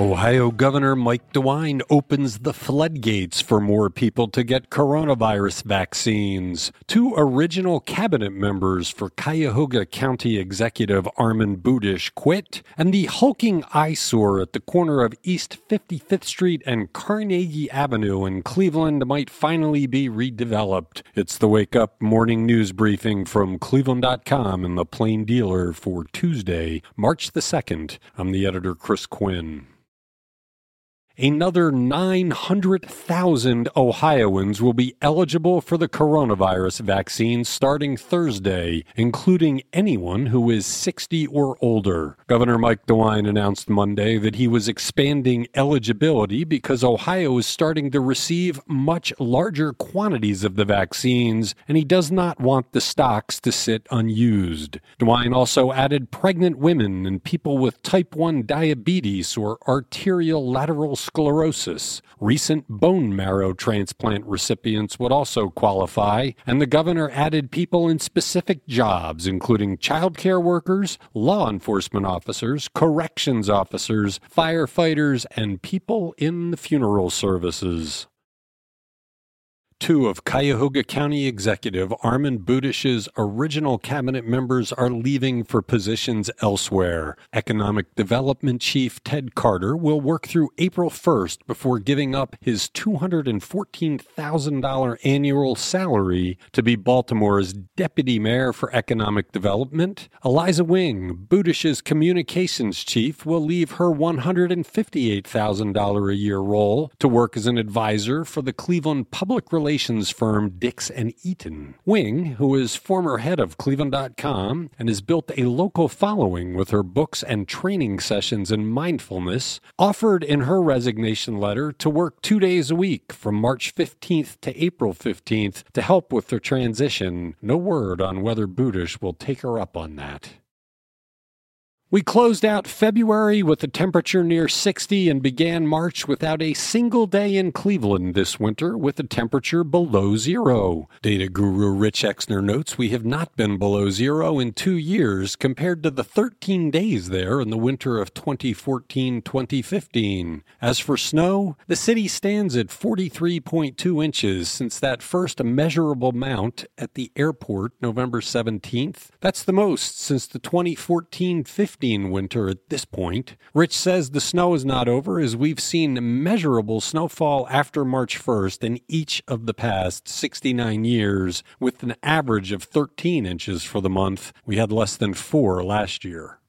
Ohio Governor Mike DeWine opens the floodgates for more people to get coronavirus vaccines. Two original cabinet members for Cuyahoga County Executive Armond Budish quit, and the hulking eyesore at the corner of East 55th Street and Carnegie Avenue in Cleveland might finally be redeveloped. It's the Wake Up Morning News Briefing from Cleveland.com and the Plain Dealer for Tuesday, March the 2nd. I'm the editor, Chris Quinn. Another 900,000 Ohioans will be eligible for the coronavirus vaccine starting Thursday, including anyone who is 60 or older. Governor Mike DeWine announced Monday that he was expanding eligibility because Ohio is starting to receive much larger quantities of the vaccines, and he does not want the stocks to sit unused. DeWine also added pregnant women and people with type 1 diabetes or arterial lateral sclerosis. Recent bone marrow transplant recipients would also qualify, and the governor added people in specific jobs, including childcare workers, law enforcement officers, corrections officers, firefighters, and people in the funeral services. Two of Cuyahoga County Executive Armond Budish's original cabinet members are leaving for positions elsewhere. Economic Development Chief Ted Carter will work through April 1st before giving up his $214,000 annual salary to be Baltimore's Deputy Mayor for Economic Development. Eliza Wing, Budish's communications chief, will leave her $158,000 a year role to work as an advisor for the Cleveland Public Relations relations firm Dix and Eaton. Wing, who is former head of Cleveland.com and has built a local following with her books and training sessions in mindfulness, offered in her resignation letter to work two days a week from March 15th to April 15th to help with their transition. No word on whether Budish will take her up on that. We closed out February with a temperature near 60 and began March without a single day in Cleveland this winter with a temperature below zero. Data guru Rich Exner notes we have not been below zero in two years compared to the 13 days there in the winter of 2014 2015. As for snow, the city stands at 43.2 inches since that first measurable mount at the airport November 17th. That's the most since the 2014 15 winter at this point. Rich says the snow is not over as we've seen measurable snowfall after March 1st in each of the past 69 years, with an average of 13 inches for the month. We had less than four last year.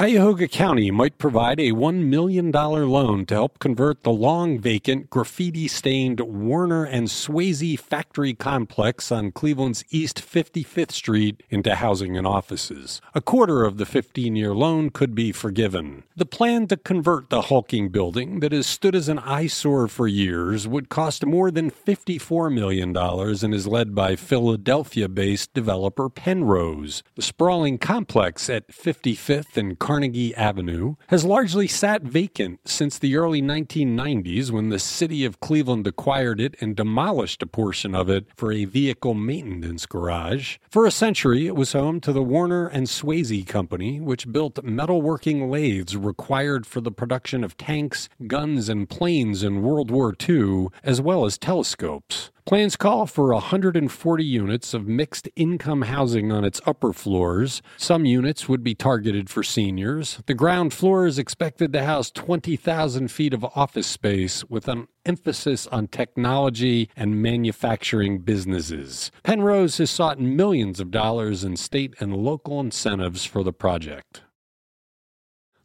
Cuyahoga County might provide a $1 million loan to help convert the long vacant, graffiti stained Warner and Swasey factory complex on Cleveland's East 55th Street into housing and offices. A quarter of the 15 year loan could be forgiven. The plan to convert the hulking building that has stood as an eyesore for years would cost more than $54 million and is led by Philadelphia based developer Penrose. The sprawling complex at 55th and Carnegie Avenue has largely sat vacant since the early 1990s when the city of Cleveland acquired it and demolished a portion of it for a vehicle maintenance garage. For a century, it was home to the Warner and Swasey Company, which built metalworking lathes required for the production of tanks, guns, and planes in World War II, as well as telescopes. Plans call for 140 units of mixed income housing on its upper floors. Some units would be targeted for seniors. The ground floor is expected to house 20,000 feet of office space with an emphasis on technology and manufacturing businesses. Penrose has sought millions of dollars in state and local incentives for the project.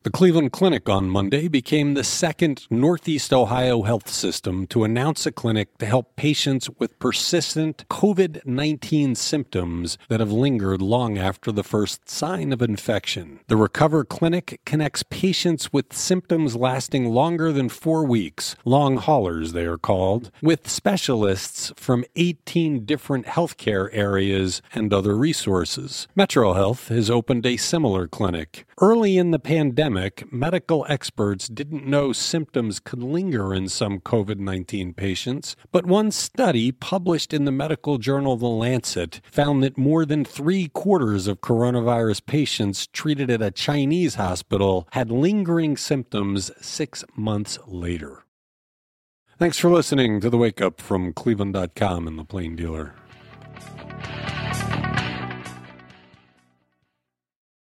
The Cleveland Clinic on Monday became the second Northeast Ohio health system to announce a clinic to help patients with persistent COVID 19 symptoms that have lingered long after the first sign of infection. The Recover Clinic connects patients with symptoms lasting longer than four weeks, long haulers they are called, with specialists from 18 different healthcare areas and other resources. Metro Health has opened a similar clinic. Early in the pandemic, medical experts didn't know symptoms could linger in some COVID 19 patients, but one study published in the medical journal The Lancet found that more than three quarters of coronavirus patients treated at a Chinese hospital had lingering symptoms six months later. Thanks for listening to the Wake Up from Cleveland.com and the Plain Dealer.